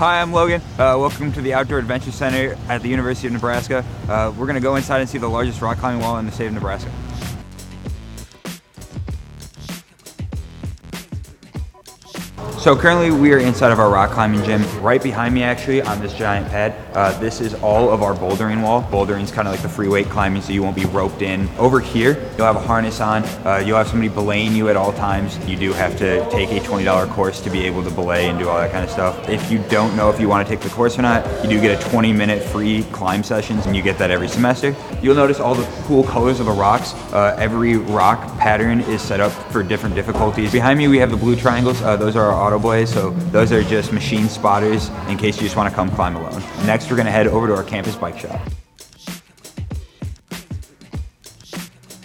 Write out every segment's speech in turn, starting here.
Hi, I'm Logan. Uh, welcome to the Outdoor Adventure Center at the University of Nebraska. Uh, we're gonna go inside and see the largest rock climbing wall in the state of Nebraska. So currently we are inside of our rock climbing gym. Right behind me actually on this giant pad, uh, this is all of our bouldering wall. Bouldering is kind of like the free weight climbing so you won't be roped in. Over here, you'll have a harness on. Uh, you'll have somebody belaying you at all times. You do have to take a $20 course to be able to belay and do all that kind of stuff. If you don't know if you want to take the course or not, you do get a 20 minute free climb sessions and you get that every semester. You'll notice all the cool colors of the rocks. Uh, every rock pattern is set up for different difficulties. Behind me we have the blue triangles. Uh, those are our auto belays. So those are just machine spotters in case you just want to come climb alone. Next, we're going to head over to our campus bike shop.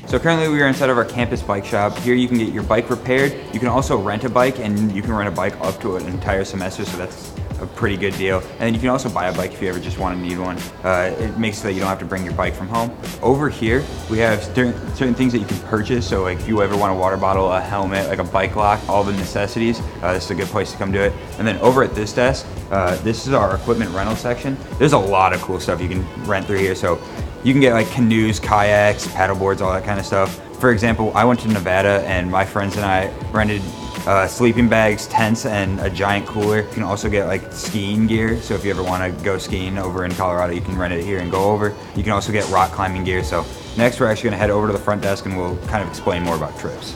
So currently we are inside of our campus bike shop. Here you can get your bike repaired. You can also rent a bike and you can rent a bike up to an entire semester. So that's a pretty good deal. And then you can also buy a bike if you ever just want to need one. Uh, it makes so that you don't have to bring your bike from home. Over here, we have certain, certain things that you can purchase. So like if you ever want a water bottle, a helmet, like a bike lock, all the necessities, uh, this is a good place to come do it. And then over at this desk, uh, this is our equipment rental section. There's a lot of cool stuff you can rent through here. So you can get like canoes, kayaks, paddle boards, all that kind of stuff. For example, I went to Nevada and my friends and I rented uh, sleeping bags, tents, and a giant cooler. You can also get like skiing gear. So if you ever want to go skiing over in Colorado, you can rent it here and go over. You can also get rock climbing gear. So next we're actually gonna head over to the front desk and we'll kind of explain more about trips.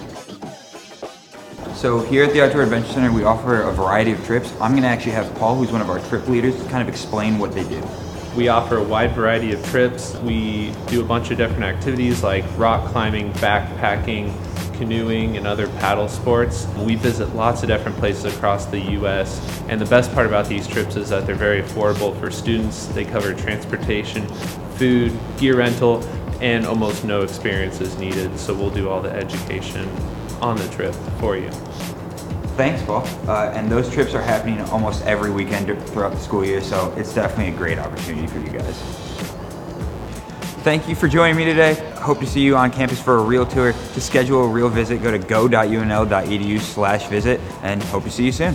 So here at the Outdoor Adventure Center, we offer a variety of trips. I'm gonna actually have Paul, who's one of our trip leaders, kind of explain what they do. We offer a wide variety of trips. We do a bunch of different activities like rock climbing, backpacking, canoeing, and other paddle sports. We visit lots of different places across the U.S. And the best part about these trips is that they're very affordable for students. They cover transportation, food, gear rental, and almost no experience is needed. So we'll do all the education on the trip for you. Thanks, Paul. Uh, and those trips are happening almost every weekend throughout the school year, so it's definitely a great opportunity for you guys. Thank you for joining me today. Hope to see you on campus for a real tour. To schedule a real visit, go to go.unl.edu slash visit and hope to see you soon.